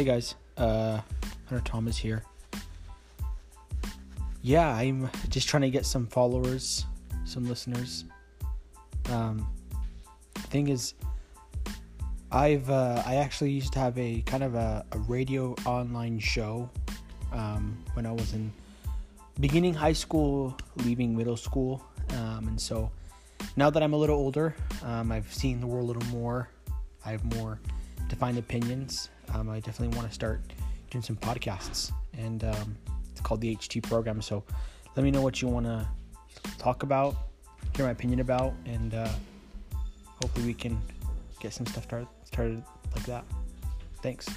Hey guys, uh, Hunter Thomas here. Yeah, I'm just trying to get some followers, some listeners. Um, thing is, I've uh, I actually used to have a kind of a, a radio online show um, when I was in beginning high school, leaving middle school, um, and so now that I'm a little older, um, I've seen the world a little more. I have more defined opinions. Um, I definitely want to start doing some podcasts, and um, it's called the HT program. So let me know what you want to talk about, hear my opinion about, and uh, hopefully we can get some stuff started like that. Thanks.